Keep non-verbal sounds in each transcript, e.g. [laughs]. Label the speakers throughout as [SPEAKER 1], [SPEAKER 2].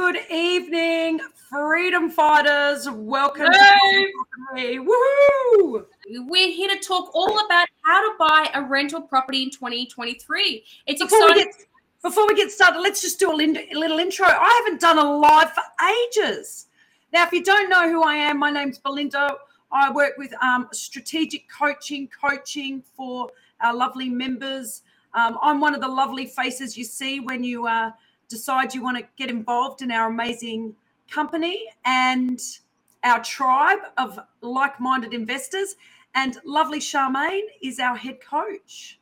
[SPEAKER 1] Good evening, freedom fighters. Welcome
[SPEAKER 2] Hey.
[SPEAKER 1] to me. Woohoo!
[SPEAKER 2] We're here to talk all about how to buy a rental property in 2023. It's
[SPEAKER 1] Before we
[SPEAKER 2] exciting.
[SPEAKER 1] get before we get started, let's just do a, little intro. I haven't done a live for ages. Now, if you don't know who I am, my name's Belinda. I work with um, strategic coaching, coaching for our lovely members. Um, I'm one of the lovely faces you see when you uh, decide you want to get involved in our amazing company and our tribe of like-minded investors. And lovely Charmaine is our head coach.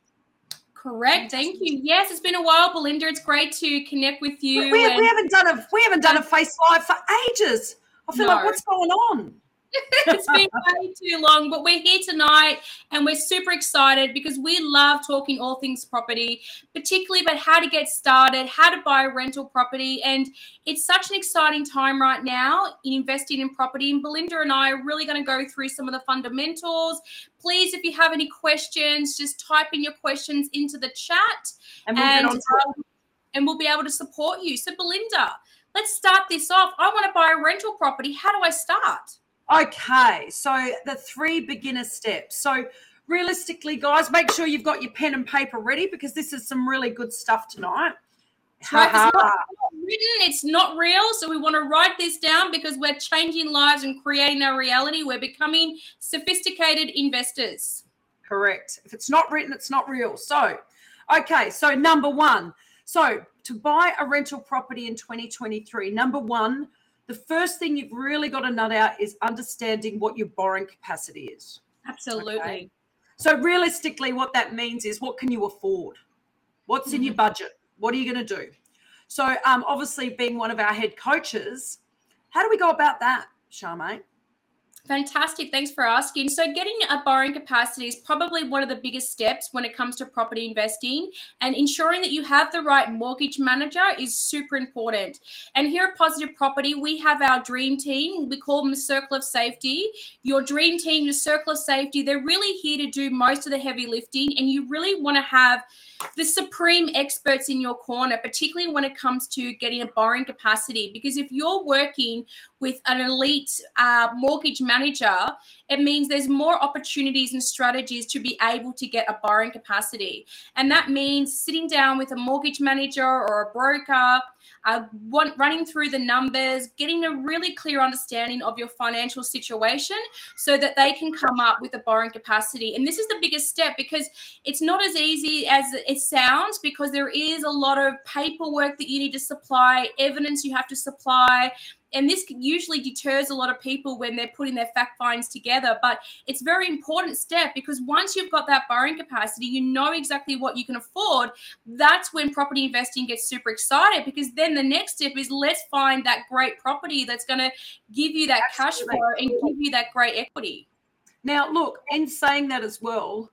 [SPEAKER 2] Correct. Thank you. Yes, it's been a while, Belinda. It's great to connect with you.
[SPEAKER 1] We, we, we haven't done a we haven't done a face live for ages. I feel like what's going on? [laughs]
[SPEAKER 2] it's been way too long, but we're here tonight and we're super excited because we love talking all things property, particularly about how to get started, how to buy a rental property. And it's such an exciting time right now in investing in property. And Belinda and I are really going to go through some of the fundamentals. Please, if you have any questions, just type in your questions into the chat
[SPEAKER 1] And we'll
[SPEAKER 2] and,
[SPEAKER 1] on to it.
[SPEAKER 2] um, and we'll be able to support you. So, Belinda, let's start this off. I want to buy a rental property. How do I start?
[SPEAKER 1] Okay, so the three beginner steps. So realistically, guys, make sure you've got your pen and paper ready because this is some really good stuff tonight.
[SPEAKER 2] right, it's not- written, it's not real. So we want to write this down because we're changing lives and creating our reality. We're becoming sophisticated investors.
[SPEAKER 1] Correct. If it's not written, it's not real. So, okay, so number one. So, to buy a rental property in 2023, number one, the first thing you've really got to nut out is understanding what your borrowing capacity is.
[SPEAKER 2] Absolutely.
[SPEAKER 1] Okay. So realistically, what that means is what can you afford? What's in your budget? What are you going to do? So um, obviously, being one of our head coaches, how do we go about that, Charmaine?
[SPEAKER 2] Fantastic. Thanks for asking. So, getting a borrowing capacity is probably one of the biggest steps when it comes to property investing, and ensuring that you have the right mortgage manager is super important. And here at Positive Property, we have our dream team. We call them the Circle of Safety. Your dream team, your Circle of Safety, they're really here to do most of the heavy lifting, and you really want to have the supreme experts in your corner, particularly when it comes to getting a borrowing capacity. Because if you're working with an elite uh, mortgage manager, it means there's more opportunities and strategies to be able to get a borrowing capacity. And that means sitting down with a mortgage manager or a broker, uh, running through the numbers, getting a really clear understanding of your financial situation so that they can come up with a borrowing capacity. And this is the biggest step because it's not as easy as it sounds because there is a lot of paperwork that you need to supply, evidence you have to supply. And this usually deters a lot of people when they're putting their fact finds together. But it's a very important step because once you've got that borrowing capacity, you know exactly what you can afford. That's when property investing gets super excited because then the next step is let's find that great property that's going to give you that cash flow and give you that great equity.
[SPEAKER 1] Now, look, in saying that as well,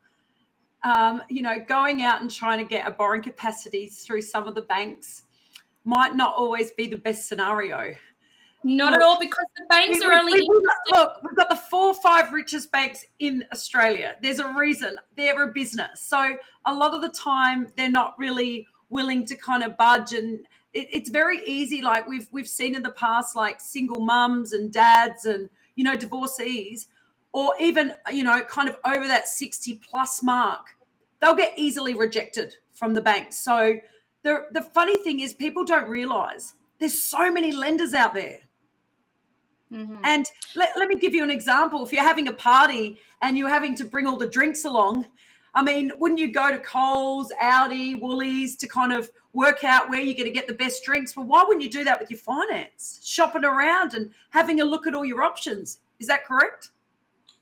[SPEAKER 1] um, you know, going out and trying to get a borrowing capacity through some of the banks might not always be the best scenario.
[SPEAKER 2] Not at all because the banks
[SPEAKER 1] We-
[SPEAKER 2] are only
[SPEAKER 1] we- we've look, we've got the four or five richest banks in Australia. There's a reason they're a business. So a lot of the time they're not really willing to kind of budge and it, it's very easy. Like we've we've seen in the past, like single mums and dads and you know divorcees, or even you know kind of over that 60 plus mark, they'll get easily rejected from the banks. So the the funny thing is people don't realize there's so many lenders out there.
[SPEAKER 2] Mhm.
[SPEAKER 1] And let, let me give you an example. If you're having a party and you're having to bring all the drinks along, I mean, wouldn't you go to Coles, Aldi, Woolies to kind of work out where you're going to get the best drinks? Well, why wouldn't you do that with your finance? Shopping around and having a look at all your options. Is that correct?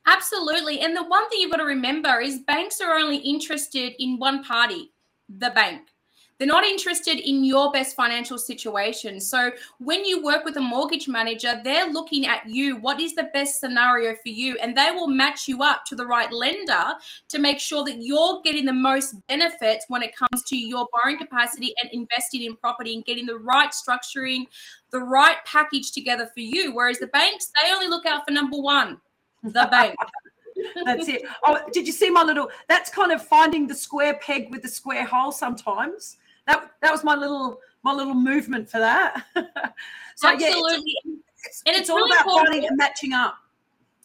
[SPEAKER 2] Absolutely. And the one thing you've got to remember is banks are only interested in one party, the bank. They're not interested in your best financial situation. So when you work with a mortgage manager, they're looking at you. What is the best scenario for you? And they will match you up to the right lender to make sure that you're getting the most benefits when it comes to your borrowing capacity and investing in property and getting the right structuring, the right package together for you. Whereas the banks, they only look out for number one, the [laughs] bank.
[SPEAKER 1] That's it. Oh, did you see my little? That's kind of finding the square peg with the square hole. Sometimes that that was my little my little movement for that. [laughs]
[SPEAKER 2] so Absolutely.
[SPEAKER 1] Yeah, it's, it's, and it's, it's all really about important. finding and matching up.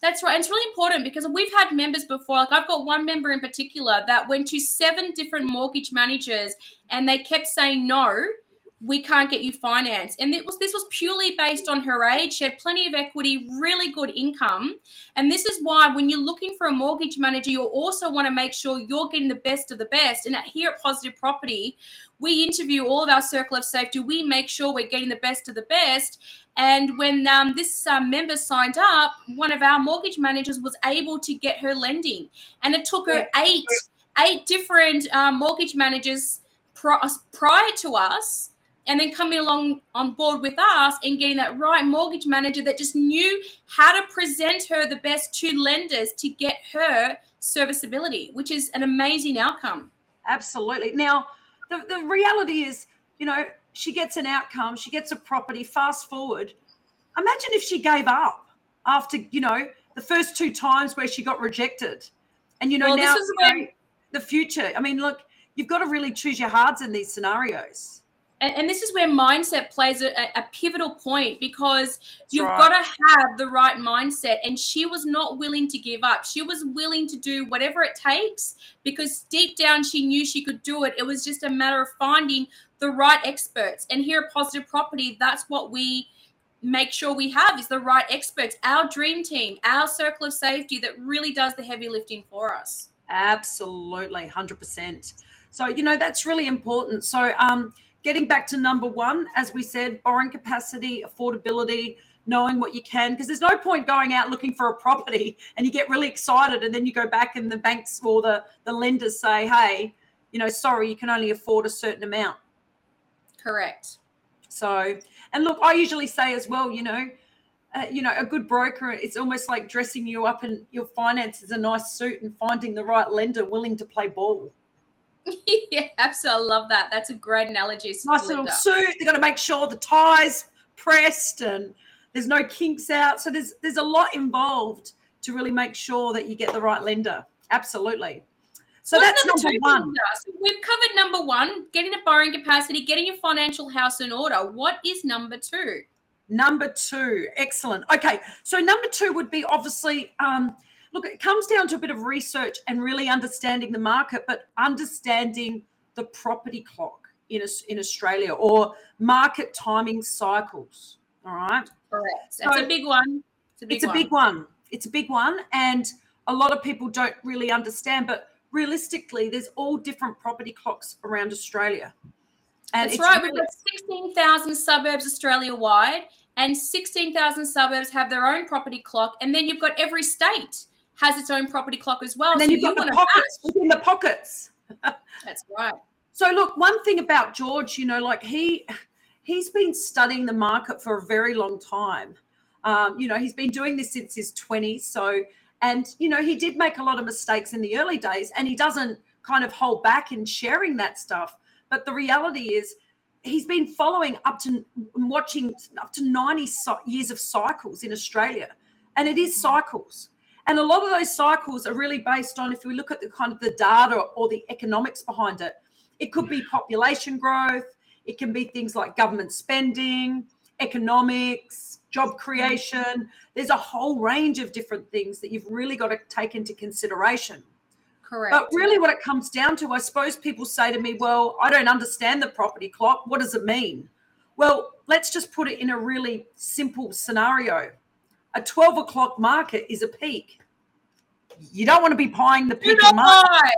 [SPEAKER 2] That's right. And it's really important because we've had members before. Like I've got one member in particular that went to seven different mortgage managers and they kept saying no we can't get you finance. And it was this was purely based on her age. She had plenty of equity, really good income. And this is why when you're looking for a mortgage manager, you also want to make sure you're getting the best of the best. And here at Positive Property, we interview all of our circle of safety. We make sure we're getting the best of the best. And when um, this um, member signed up, one of our mortgage managers was able to get her lending, and it took her eight eight different um, mortgage managers prior to us and then coming along on board with us and getting that right mortgage manager that just knew how to present her the best to lenders to get her serviceability, which is an amazing outcome.
[SPEAKER 1] Absolutely. Now, the, the reality is, you know, she gets an outcome, she gets a property. Fast forward, imagine if she gave up after, you know, the first two times where she got rejected. And, you know, well, now when- the future. I mean, look, you've got to really choose your hearts in these scenarios
[SPEAKER 2] and, and, this is where mindset plays a, a pivotal point because That's you've right. got to have the right mindset. And she was not willing to give up. She was willing to do whatever it takes because deep down she knew she could do it. It was just a matter of finding the right experts. And here at Positive Property, that's what we make sure we have is the right experts, our dream team, our circle of safety that really does the heavy lifting for us.
[SPEAKER 1] Absolutely, 100%. So, you know, that's really important. So, um, getting back to number one, as we said, borrowing capacity, affordability, knowing what you can, because there's no point going out looking for a property and you get really excited and then you go back and the banks or the, the lenders say, hey, you know, sorry, you can only afford a certain amount.
[SPEAKER 2] Correct.
[SPEAKER 1] So, and look, I usually say as well, you know, uh, you know, a good broker, it's almost like dressing you up in your finances a nice suit and finding the right lender willing to play ball. [laughs]
[SPEAKER 2] yeah, absolutely. I love that. That's a great analogy.
[SPEAKER 1] Nice little suit. They've got to make sure the tie's pressed and there's no kinks out. So there's there's a lot involved to really make sure that you get the right lender. Absolutely. So What's that's number, number one.
[SPEAKER 2] So we've covered number one, getting a borrowing capacity, getting your financial house in order. What is number two?
[SPEAKER 1] Number two, excellent. Okay, so number two would be obviously um, look, it comes down to a bit of research and really understanding the market, but understanding the property clock in, in Australia or market timing cycles. All right.
[SPEAKER 2] Correct. That's so a big one.
[SPEAKER 1] It's a big, it's one. a big one. It's a big one. And a lot of people don't really understand, but realistically, there's all different property clocks around Australia.
[SPEAKER 2] And That's right. Really- We've got 16,000 suburbs Australia wide, and 16,000 suburbs have their own property clock. And then you've got every state has its own property clock as well.
[SPEAKER 1] And then so you've got you the pockets within the pockets. [laughs]
[SPEAKER 2] That's right.
[SPEAKER 1] So look, one thing about George, you know, like he he's been studying the market for a very long time. Um, you know, he's been doing this since his 20s. So, and you know, he did make a lot of mistakes in the early days, and he doesn't kind of hold back in sharing that stuff. But the reality is, he's been following up to watching up to 90 years of cycles in Australia, and it is cycles. And a lot of those cycles are really based on if we look at the kind of the data or the economics behind it. It could be population growth, it can be things like government spending, economics, job creation. There's a whole range of different things that you've really got to take into consideration.
[SPEAKER 2] Correct.
[SPEAKER 1] But really, what it comes down to, I suppose people say to me, Well, I don't understand the property clock. What does it mean? Well, let's just put it in a really simple scenario. A 12 o'clock market is a peak you don't want to be buying the peak [laughs]
[SPEAKER 2] Do not buy.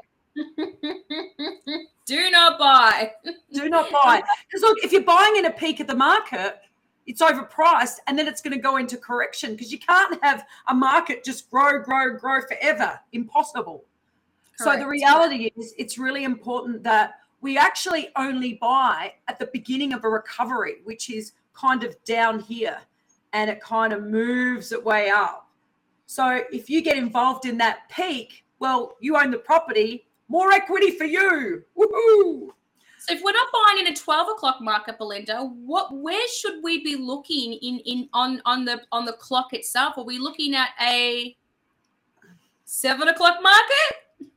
[SPEAKER 2] Do not buy.
[SPEAKER 1] Do not buy. Because look, if you're buying in a peak of the market, it's overpriced and then it's going to go into correction because you can't have a market just grow, grow, grow forever. Impossible. Correct. So the reality is it's really important that we actually only buy at the beginning of a recovery, which is kind of down here and it kind of moves its way up. So if you get involved in that peak, well, you own the property, more equity for you. Woohoo!
[SPEAKER 2] So if we're not buying in a 12 o'clock market, Belinda, what where should we be looking in in on on the on the clock itself? Are we looking at a seven o'clock market?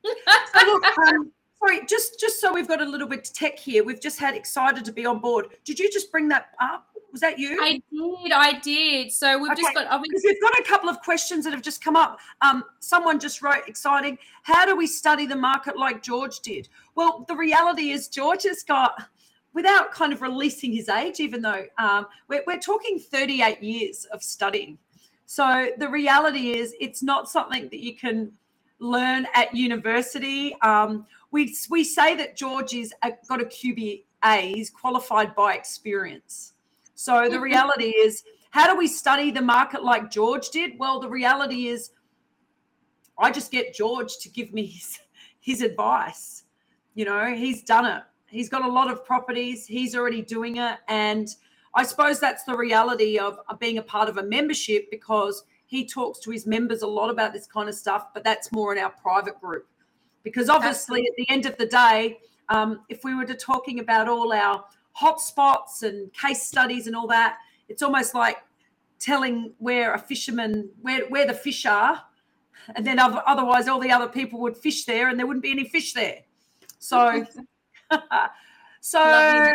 [SPEAKER 1] so look, [laughs] um, sorry, just just so we've got a little bit of tech here. We've just had excited to be on board. Did you just bring that up? Was that you?
[SPEAKER 2] I did. I did. So we've okay. just got.
[SPEAKER 1] Obviously- we've got a couple of questions that have just come up. Um, someone just wrote, exciting. How do we study the market like George did? Well, the reality is George has got, without kind of releasing his age, even though um, we're, we're talking 38 years of studying. So the reality is, it's not something that you can learn at university. Um, we we say that George is a, got a QBA. He's qualified by experience. So the reality is, how do we study the market like George did? Well, the reality is, I just get George to give me his, his advice. You know, he's done it. He's got a lot of properties. He's already doing it. And I suppose that's the reality of, of being a part of a membership because he talks to his members a lot about this kind of stuff, but that's more in our private group. Because obviously, Absolutely. at the end of the day, um, if we were to talking about all our hotspots and case studies and all that. It's almost like telling where a fisherman where where the fish are, and then otherwise all the other people would fish there, and there wouldn't be any fish there. So, [laughs] so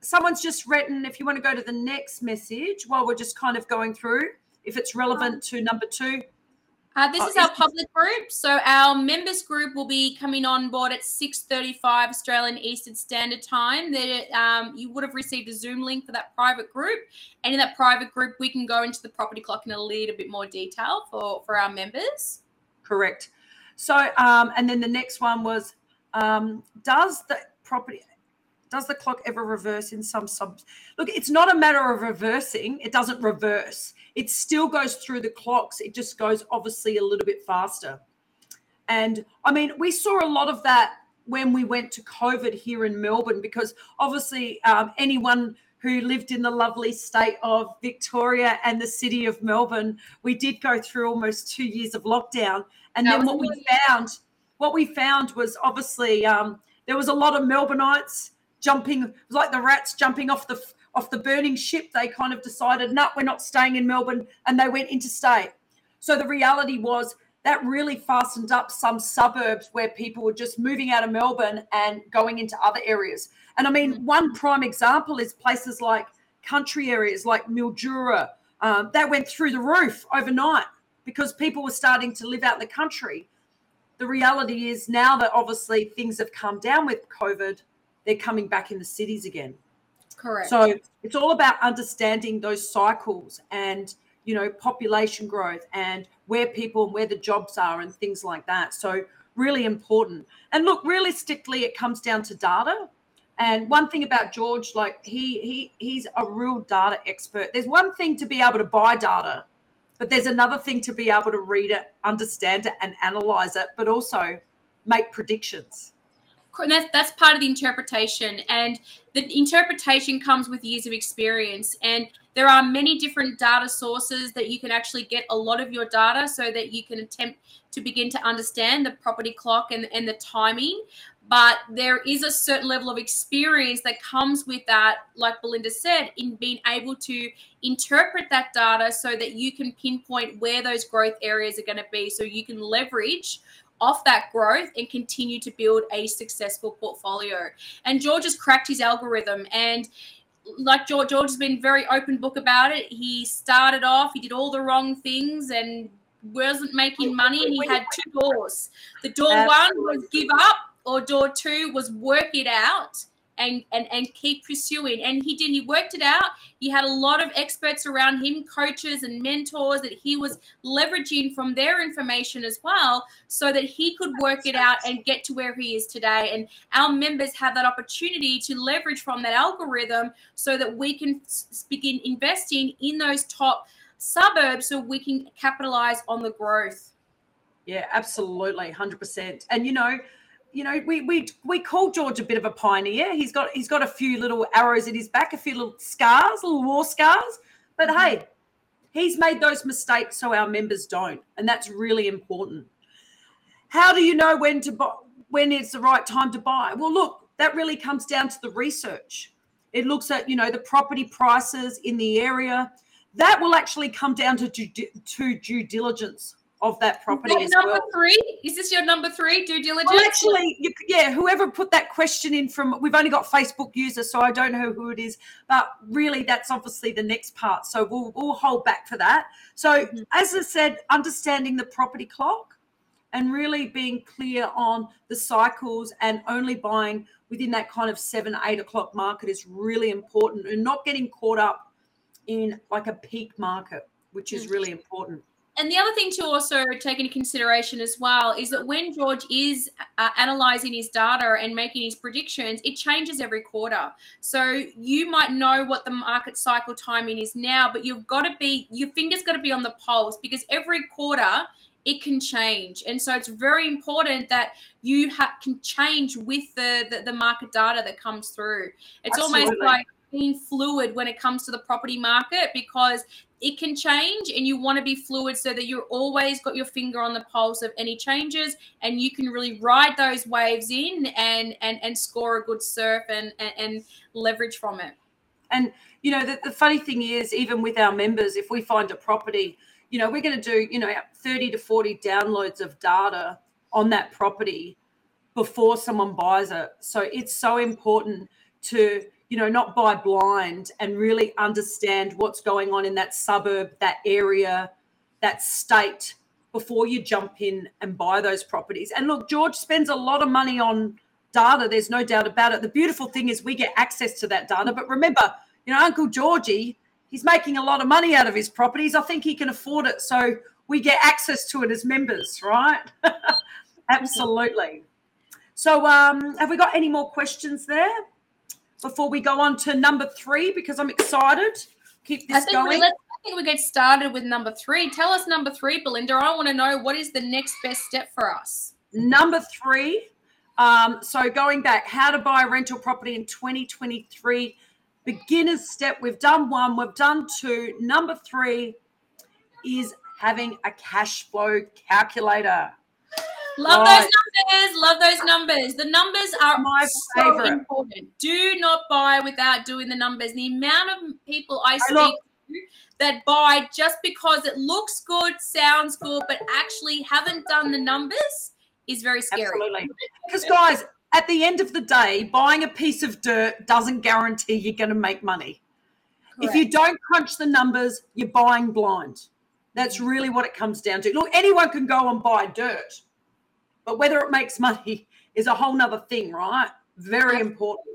[SPEAKER 1] someone's just written. If you want to go to the next message, while we're just kind of going through, if it's relevant to number two.
[SPEAKER 2] Uh, this oh, is our public group. So our members group will be coming on board at 6.35 Australian Eastern Standard Time. That um, You would have received a Zoom link for that private group. And in that private group, we can go into the property clock in a little bit more detail for, for our members.
[SPEAKER 1] Correct. So, um, and then the next one was, um, does the property, does the clock ever reverse in some subs? Look, it's not a matter of reversing. It doesn't reverse. It still goes through the clocks. It just goes obviously a little bit faster. And I mean, we saw a lot of that when we went to COVID here in Melbourne, because obviously um, anyone who lived in the lovely state of Victoria and the city of Melbourne, we did go through almost two years of lockdown. And then what we found, what we found was obviously um, there was a lot of Melbourneites jumping like the rats jumping off the off the burning ship they kind of decided no we're not staying in melbourne and they went interstate so the reality was that really fastened up some suburbs where people were just moving out of melbourne and going into other areas and i mean mm. one prime example is places like country areas like mildura um, that went through the roof overnight because people were starting to live out in the country the reality is now that obviously things have come down with covid they're coming back in the cities again.
[SPEAKER 2] Correct.
[SPEAKER 1] So it's all about understanding those cycles and you know population growth and where people and where the jobs are and things like that. So really important. And look, realistically, it comes down to data. And one thing about George, like he he he's a real data expert. There's one thing to be able to buy data, but there's another thing to be able to read it, understand it, and analyze it, but also make predictions
[SPEAKER 2] that's, that's part of the interpretation and the interpretation comes with years of experience and there are many different data sources that you can actually get a lot of your data so that you can attempt to begin to understand the property clock and, and the timing but there is a certain level of experience that comes with that like belinda said in being able to interpret that data so that you can pinpoint where those growth areas are going to be so you can leverage off that growth and continue to build a successful portfolio. And George has cracked his algorithm and like George, George has been very open book about it. He started off, he did all the wrong things and wasn't making money and he had two doors. The door Absolutely. one was give up or door two was work it out and, and and keep pursuing. And he did. He worked it out. He had a lot of experts around him, coaches and mentors that he was leveraging from their information as well, so that he could work it out and get to where he is today. And our members have that opportunity to leverage from that algorithm, so that we can begin investing in those top suburbs, so we can capitalize on the growth.
[SPEAKER 1] Yeah, absolutely, hundred percent. And you know you know, we we we call George a bit of a pioneer. He's got he's got a few little arrows in his back, a few little scars, little war scars. But mm-hmm. hey, he's made those mistakes so our members don't, and that's really important. How do you know when to buy, when it's the right time to buy? Well, look, that really comes down to the research. It looks at you know the property prices in the area. That will actually come down to due, to due diligence of that property
[SPEAKER 2] that number
[SPEAKER 1] well.
[SPEAKER 2] three? Is this your number three due diligence?
[SPEAKER 1] Well, actually, you, yeah, whoever put that question in from, we've only got Facebook users, so I don't know who it is, but really that's obviously the next part. So we'll, we'll hold back for that. So,
[SPEAKER 2] Mhm.
[SPEAKER 1] as I said, understanding the property clock and really being clear on the cycles and only buying within that kind of seven, eight o'clock market is really important and not getting caught up in like a peak market, which is
[SPEAKER 2] Mm.
[SPEAKER 1] really important.
[SPEAKER 2] And the other thing to also take into consideration as well is that when George is uh, analyzing his data and making his predictions, it changes every quarter. So you might know what the market cycle timing is now, but you've got to be, your fingers got to be on the pulse because every quarter it can change. And so it's very important that you ha- can change with the, the, the market data that comes through. It's almost like being fluid when it comes to the property market because it can change and you want to be fluid so that you're always got your finger on the pulse of any changes and you can really ride those waves in and and and score a good surf and and, and leverage from it
[SPEAKER 1] And you know, the, the funny thing is, even with our members, if we find a property, you know, we're going to do, you know, 30 to 40 downloads of data on that property before someone buys it. So it's so important to, you know, not buy blind and really understand what's going on in that suburb, that area, that state before you jump in and buy those properties. And look, George spends a lot of money on data. There's no doubt about it. The beautiful thing is we get access to that data. But remember, you know, Uncle Georgie, he's making a lot of money out of his properties. I think he can afford it. So we get access to it as members, right? [laughs] Absolutely. So um, have we got any more questions there before we go on to number three? Because I'm excited. Keep
[SPEAKER 2] I
[SPEAKER 1] this
[SPEAKER 2] think,
[SPEAKER 1] going.
[SPEAKER 2] let's, I think we get started with number three. Tell us number three, Belinda. I want to know what is the next best step for us.
[SPEAKER 1] Number three. Um, so going back, how to buy a rental property in 2023. Beginner's step. We've done one, we've done two. Number three is having a cash flow calculator.
[SPEAKER 2] Love
[SPEAKER 1] Right.
[SPEAKER 2] those numbers. Love those numbers. The numbers are
[SPEAKER 1] My
[SPEAKER 2] so
[SPEAKER 1] favorite.
[SPEAKER 2] important. Do not buy without doing the numbers. The amount of people I
[SPEAKER 1] I
[SPEAKER 2] speak
[SPEAKER 1] love-
[SPEAKER 2] to that buy just because it looks good, sounds good, but actually haven't done the numbers is very scary.
[SPEAKER 1] Absolutely. Because, guys, at the end of the day, buying a piece of dirt doesn't guarantee you're going to make money. If you don't crunch the numbers, you're buying blind. That's really what it comes down to. Look, anyone can go and buy dirt, but whether it makes money [laughs] is a whole nother thing, right? Very important.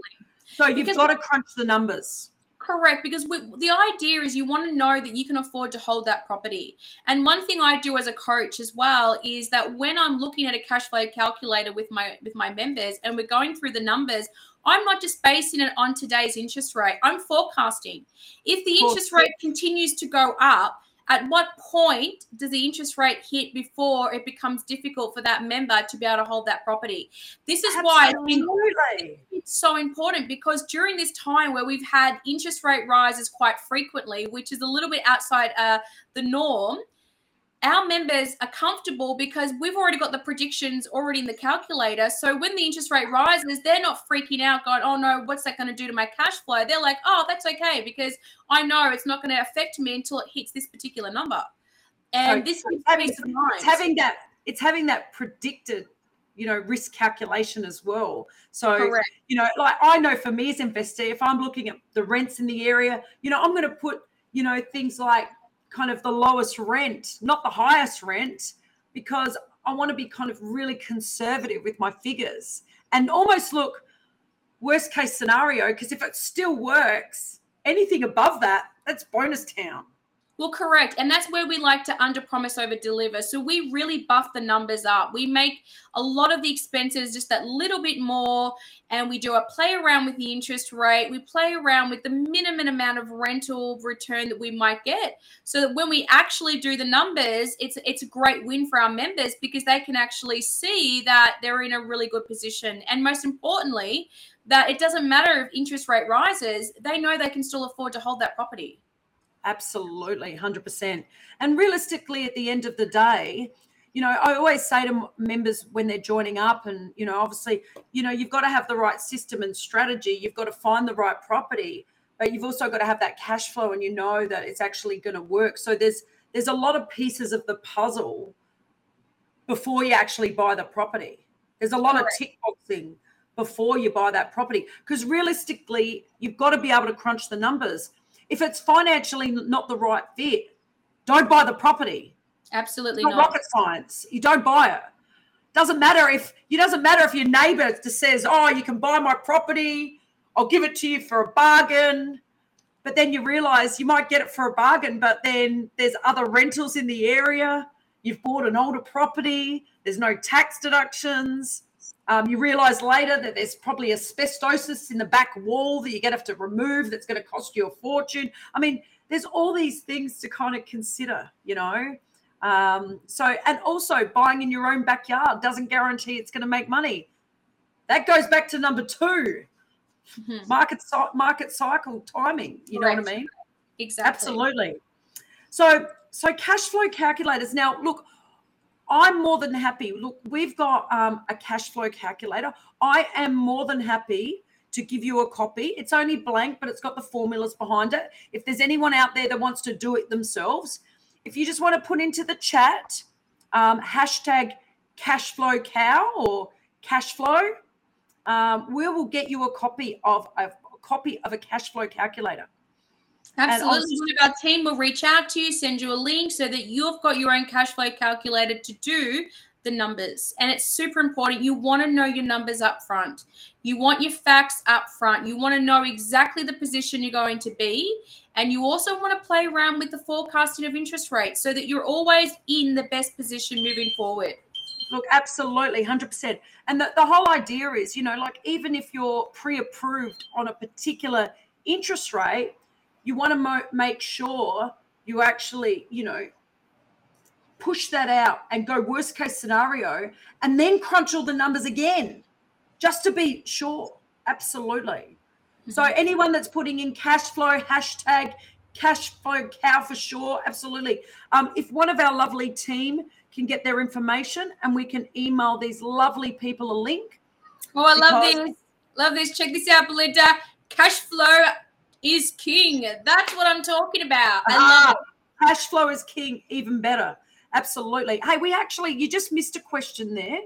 [SPEAKER 1] So you've
[SPEAKER 2] Because-
[SPEAKER 1] got to crunch the numbers.
[SPEAKER 2] Correct, because we, the idea is you want to know that you can afford to hold that property. And one thing I do as a coach as well is that when I'm looking at a cash flow calculator with my with my members and we're going through the numbers, I'm not just basing it on today's interest rate. I'm forecasting. If the interest rate continues to go up, at what point does the interest rate hit before it becomes difficult for that member to be able to hold that property? This is why
[SPEAKER 1] Absolutely.
[SPEAKER 2] it's so important because during this time where we've had interest rate rises quite frequently, which is a little bit outside uh, the norm, our members are comfortable because we've already got the predictions already in the calculator. So when the interest rate rises, they're not freaking out, going, "Oh no, what's that going to do to my cash flow?" They're like, "Oh, that's okay because I know it's not going to affect me until it hits this particular number." And
[SPEAKER 1] So
[SPEAKER 2] this is
[SPEAKER 1] having-
[SPEAKER 2] peace of mind.
[SPEAKER 1] It's having that. It's having that predicted, you know, risk calculation as well. So
[SPEAKER 2] Correct.
[SPEAKER 1] you know, like I know for me as investor, if I'm looking at the rents in the area, you know, I'm going to put, you know, things like kind of the lowest rent, not the highest rent, because I want to be kind of really conservative with my figures and almost look worst case scenario. Because if it still works, anything above that, that's bonus town.
[SPEAKER 2] Well, correct. And that's where we like to under promise over deliver. So we really buff the numbers up. We make a lot of the expenses just that little bit more. And we do a play around with the interest rate. We play around with the minimum amount of rental return that we might get. So that when we actually do the numbers, it's it's a great win for our members because they can actually see that they're in a really good position. And most importantly, that it doesn't matter if interest rate rises, they know they can still afford to hold that property.
[SPEAKER 1] Absolutely, 100%. And realistically, at the end of the day, you know, I always say to members when they're joining up, and, you know, obviously, you know, you've got to have the right system and strategy. You've got to find the right property, but you've also got to have that cash flow and you know that it's actually going to work. So there's, there's a lot of pieces of the puzzle before you actually buy the property. There's a lot Correct. of tick boxing before you buy that property because realistically, you've got to be able to crunch the numbers. If it's financially not the right fit, don't buy the property.
[SPEAKER 2] Absolutely
[SPEAKER 1] not. Rocket science. You don't buy it. Doesn't matter if it doesn't matter if your neighbor just says, "Oh, you can buy my property. I'll give it to you for a bargain." But then you realize you might get it for a bargain, but then there's other rentals in the area. You've bought an older property. There's no tax deductions. Um, you realize later that there's probably asbestosis in the back wall that you're going to have to remove that's going to cost you a fortune. I mean, there's all these things to kind of consider, you know. Um, so, and also buying in your own backyard doesn't guarantee it's going to make money. That goes back to number 2 mm-hmm. market market cycle timing. You know what I mean?
[SPEAKER 2] Exactly.
[SPEAKER 1] Absolutely. So, so cash flow calculators. Now, look, I'm more than happy. Look, we've got um, a cash flow calculator. I am more than happy to give you a copy. It's only blank, but it's got the formulas behind it. If there's anyone out there that wants to do it themselves, if you just want to put into the chat um, hashtag cash flow cow or cash flow, um, we will get you a copy of a, a copy of a cash flow calculator.
[SPEAKER 2] Absolutely. One of our team will reach out to you, send you a link so that you've got your own cash flow calculator to do the numbers. And it's super important. You want to know your numbers up front. You want your facts up front. You want to know exactly the position you're going to be. And you also want to play around with the forecasting of interest rates so that you're always in the best position moving forward.
[SPEAKER 1] Look, absolutely, 100%. And the, the whole idea is, you know, like even if you're pre approved on a particular interest rate, you want to mo- make sure you actually, you know, push that out and go worst case scenario and then crunch all the numbers again just to be sure. Absolutely. Mm-hmm. So anyone that's putting in cash flow, hashtag cash flow cow for sure. Absolutely. Um, if one of our lovely team can get their information and we can email these lovely people a link.
[SPEAKER 2] Oh, I love this. Love this. Check this out, Belinda. Cash flow is king. That's what I'm talking about. I ah, love
[SPEAKER 1] it. Cash flow is king, even better. Absolutely. Hey, we actually, you just missed a question there.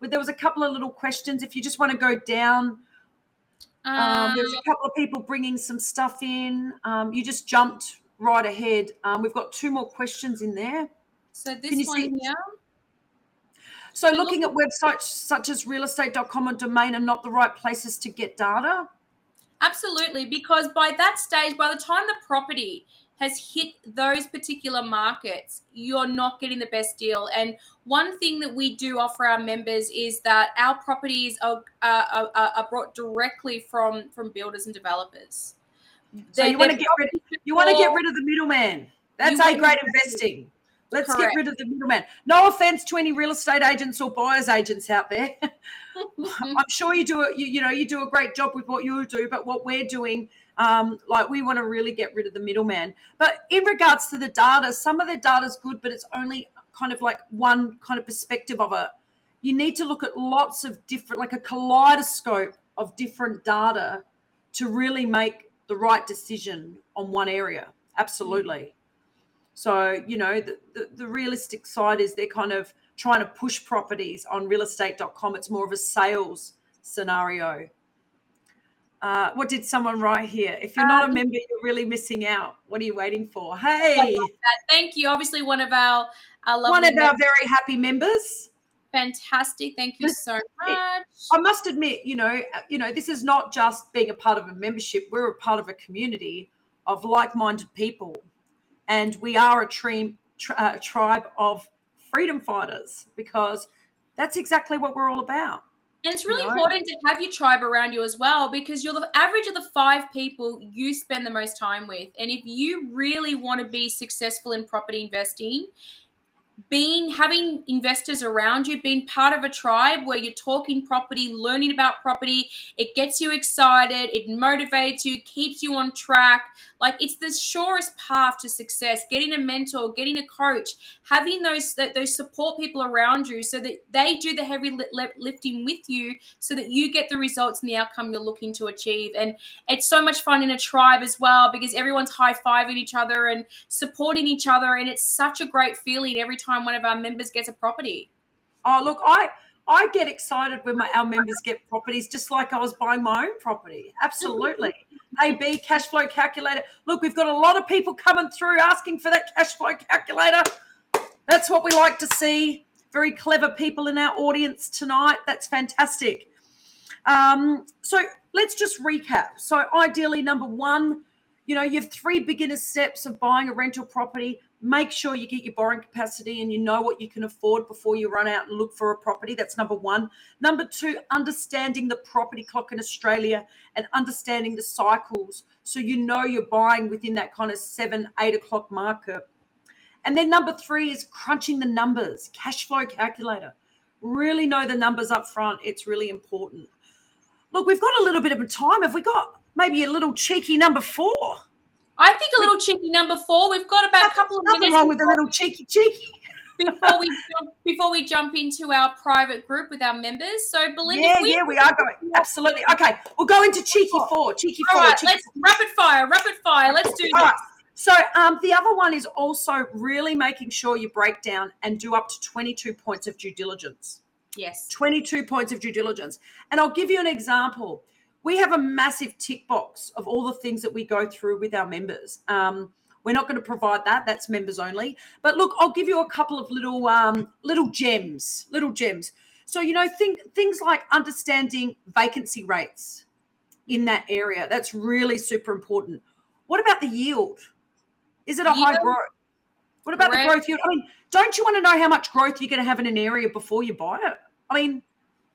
[SPEAKER 1] But there was a couple of little questions. If you just want to go down, um, um, there's a couple of people bringing some stuff in. Um, you just jumped right ahead. Um, we've got two more questions in there.
[SPEAKER 2] So this one see? here.
[SPEAKER 1] So looking at websites such as realestate.com and domain are not the right places to get data.
[SPEAKER 2] Absolutely, because by that stage, by the time the property has hit those particular markets, you're not getting the best deal. And one thing that we do offer our members is that our properties are, are, are brought directly from from builders and developers.
[SPEAKER 1] So they're, you want to get rid you want to get rid of the middleman. That's a great investing. Let's Correct. get rid of the middleman. No offense to any real estate agents or buyers agents out there. [laughs] I'm sure you do it. You, you, know, you do a great job with what you do, but what we're doing, um, like we want to really get rid of the middleman. But in regards to the data, some of the data is good, but it's only kind of like one kind of perspective of it. You need to look at lots of different, like a kaleidoscope of different data to really make the right decision on one area. Absolutely. So, you know, the, the, the, realistic side is they're kind of trying to push properties on realestate.com. It's more of a sales scenario. Uh, what did someone write here? If you're not a um, member, you're really missing out. What are you waiting for? Hey,
[SPEAKER 2] thank you. Obviously, one of our, our
[SPEAKER 1] one of members. our very happy members.
[SPEAKER 2] Fantastic. Thank you so much.
[SPEAKER 1] I must admit, you know, uh, you know, this is not just being a part of a membership. We're a part of a community of like-minded people and we are a tri- uh, tribe of freedom fighters because that's exactly what we're all about.
[SPEAKER 2] And it's really you know? important to have your tribe around you as well because you're the average of the five people you spend the most time with. And if you really want to be successful in property investing, being having investors around you, being part of a tribe where you're talking property, learning about property, it gets you excited, it motivates you, keeps you on track. Like it's the surest path to success. Getting a mentor, getting a coach, having those those support people around you, so that they do the heavy lifting with you, so that you get the results and the outcome you're looking to achieve. And it's so much fun in a tribe as well because everyone's high fiving each other and supporting each other, and it's such a great feeling every time one of our members gets a property.
[SPEAKER 1] Oh, look, I I get excited when my, our members get properties, just like I was buying my own property. Absolutely. AB cash flow calculator. Look, we've got a lot of people coming through asking for that cash flow calculator. That's what we like to see. Very clever people in our audience tonight. That's fantastic. Um, so let's just recap. So, ideally, number one, you know, you have three beginner steps of buying a rental property make sure you get your borrowing capacity and you know what you can afford before you run out and look for a property. That's number one. Number two, understanding the property clock in Australia and understanding the cycles so you know you're buying within that kind of seven, eight o'clock market. And then number three is crunching the numbers, cash flow calculator. Really know the numbers up front. It's really important. Look, we've got a little bit of a time. Have we got maybe a little cheeky number four?
[SPEAKER 2] I think a little cheeky number four. We've got about a couple of
[SPEAKER 1] Nothing
[SPEAKER 2] minutes
[SPEAKER 1] wrong with a little cheeky cheeky.
[SPEAKER 2] before we [laughs] jump, before we jump into our private group with our members. So, Belinda,
[SPEAKER 1] Yeah,
[SPEAKER 2] we,
[SPEAKER 1] yeah, we are going. Absolutely. Okay, we'll go into cheeky four. Cheeky
[SPEAKER 2] all
[SPEAKER 1] four.
[SPEAKER 2] right,
[SPEAKER 1] cheeky
[SPEAKER 2] let's rapid fire, rapid fire. Let's do
[SPEAKER 1] All
[SPEAKER 2] this.
[SPEAKER 1] right. So um, the other one is also really making sure you break down and do up to 22 points of due diligence.
[SPEAKER 2] Yes.
[SPEAKER 1] 22 points of due diligence. And I'll give you an example. We have a massive tick box of all the things that we go through with our members. Um, we're not going to provide that. That's members only. But look, I'll give you a couple of little um, little gems, little gems. So you know, think things like understanding vacancy rates in that area. That's really super important. What about the yield? Is it a high growth? What about
[SPEAKER 2] Correct.
[SPEAKER 1] the growth yield? I mean, don't you want to know how much growth you're going to have in an area before you buy it? I mean,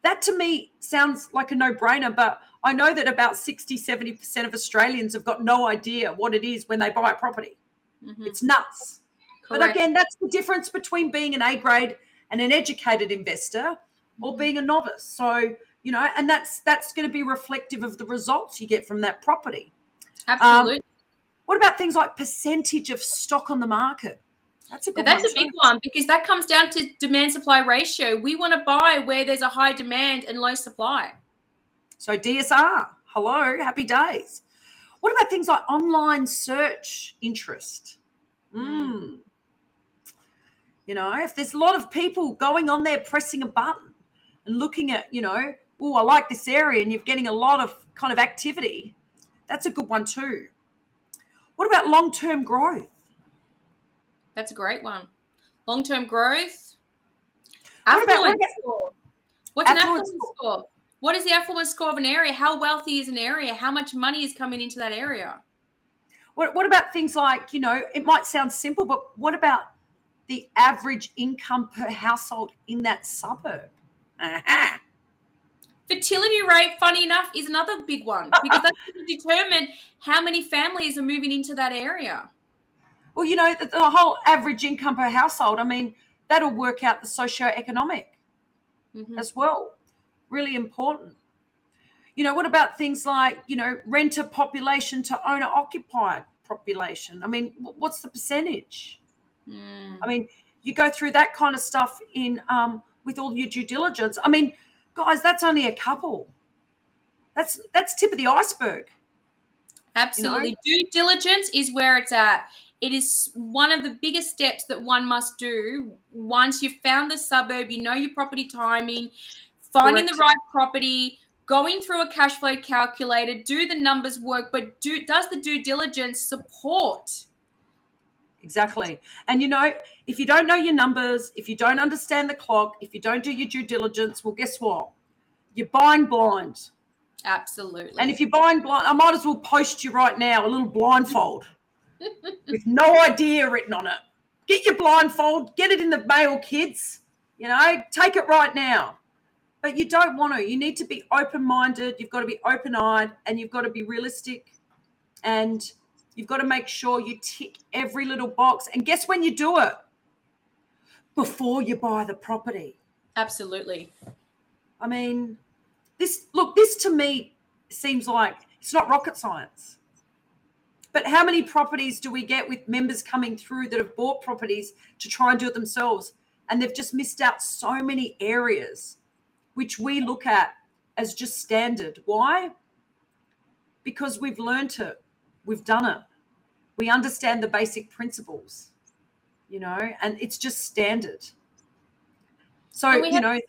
[SPEAKER 1] that to me sounds like a no brainer, but I know that about 60, 70% of Australians have got no idea what it is when they buy a property.
[SPEAKER 2] Mhm.
[SPEAKER 1] It's nuts. But again, that's the difference between being an A grade and an educated investor or
[SPEAKER 2] Mhm.
[SPEAKER 1] being a novice. So, you know, and that's that's going to be reflective of the results you get from that property.
[SPEAKER 2] Absolutely.
[SPEAKER 1] What about things like percentage of stock on the market? That's a good
[SPEAKER 2] That's
[SPEAKER 1] one
[SPEAKER 2] a big one because that comes down to demand supply ratio. We want to buy where there's a high demand and low supply.
[SPEAKER 1] So DSR, hello, happy days. What about things like online search interest? Mm. You know, if there's a lot of people going on there pressing a button and looking at, you know, oh, I like this area, and you're getting a lot of kind of activity, that's a good one too. What about long-term growth?
[SPEAKER 2] That's a great one. Long term growth.
[SPEAKER 1] What about- what
[SPEAKER 2] Affluence
[SPEAKER 1] about-
[SPEAKER 2] score. What's an
[SPEAKER 1] Affluence
[SPEAKER 2] affluence score? What is the affluence score of an area? How wealthy is an area? How much money is coming into that area?
[SPEAKER 1] What, what about things like, you know, it might sound simple, but what about the average income per household in that suburb? [laughs]
[SPEAKER 2] Fertility rate, funny enough, is another big one [laughs] because that's going to determine how many families are moving into that area.
[SPEAKER 1] Well, you know, the, the whole average income per household, I mean, that'll work out the socioeconomic
[SPEAKER 2] Mhm.
[SPEAKER 1] as well. Really important. You know, what about things like, you know, renter population to owner occupied population? I mean, what's the percentage?
[SPEAKER 2] Mm.
[SPEAKER 1] I mean, you go through that kind of stuff in um, with all your due diligence. I mean, guys, that's only a couple. That's that's tip of the iceberg.
[SPEAKER 2] Absolutely. Due diligence is where it's at. It is one of the biggest steps that one must do once you've found the suburb, you know your property timing, finding the right property, going through a cash flow calculator, do the numbers work, but do does the due diligence support?
[SPEAKER 1] Exactly. And you know, if you don't know your numbers, if you don't understand the clock, if you don't do your due diligence, well, guess what? You're buying blind.
[SPEAKER 2] Absolutely.
[SPEAKER 1] And if you're buying blind, I might as well post you right now a little blindfold [laughs] with no idea written on it. Get your blindfold, get it in the mail, kids. You know, take it right now. But you don't want to. You need to be open minded. You've got to be open eyed and you've got to be realistic. And you've got to make sure you tick every little box. And guess when you do it? Before you buy the property.
[SPEAKER 2] Absolutely.
[SPEAKER 1] I mean, this look, this to me seems like it's not rocket science. But how many properties do we get with members coming through that have bought properties to try and do it themselves? And they've just missed out so many areas which we look at as just standard. Why? Because we've learned it, we've done it, we understand the basic principles, you know, and it's just standard. So, you know,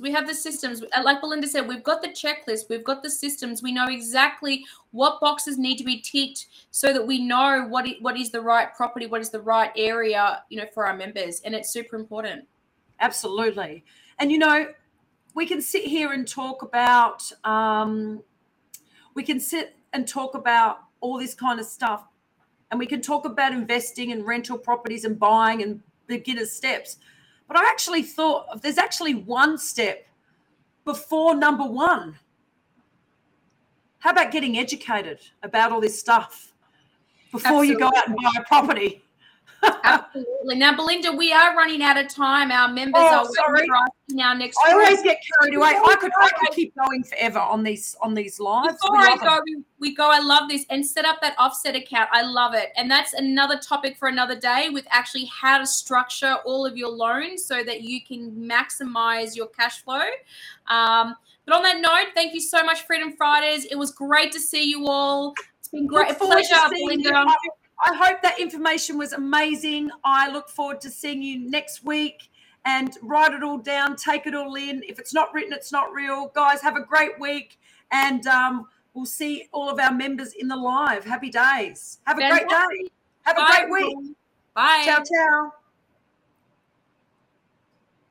[SPEAKER 2] we have the systems. Uh, like Belinda said, we've got the checklist, we've got the systems. We know exactly what boxes need to be ticked so that we know what is, what is the right property, what is the right area, you know, for our members. And it's super important.
[SPEAKER 1] Absolutely. And, you know, we can sit here and talk about, um, we can sit and talk about all this kind of stuff. And we can talk about investing in rental properties and buying and beginner steps. But I actually thought there's actually one step before number one. How about getting educated about all this stuff before Absolutely. you go out and buy a property?
[SPEAKER 2] Absolutely. Now, Belinda, we are running out of time. Our members oh, are sorry. now next.
[SPEAKER 1] I always get carried away. I could I could keep going forever on these on these lives.
[SPEAKER 2] Before I go, we, we, go. I love this and set up that offset account. I love it, and that's another topic for another day with actually how to structure all of your loans so that you can maximize your cash flow. Um, but on that note, thank you so much, Freedom Fridays. It was great to see you all. It's been great. pleasure, Belinda. You.
[SPEAKER 1] I hope that information was amazing. I look forward to seeing you next week and write it all down, take it all in. If it's not written, it's not real. Guys, have a great week and um, we'll see all of our members in the live. Happy days. Have a great day. Have a great week.
[SPEAKER 2] Bye.
[SPEAKER 1] Ciao, ciao.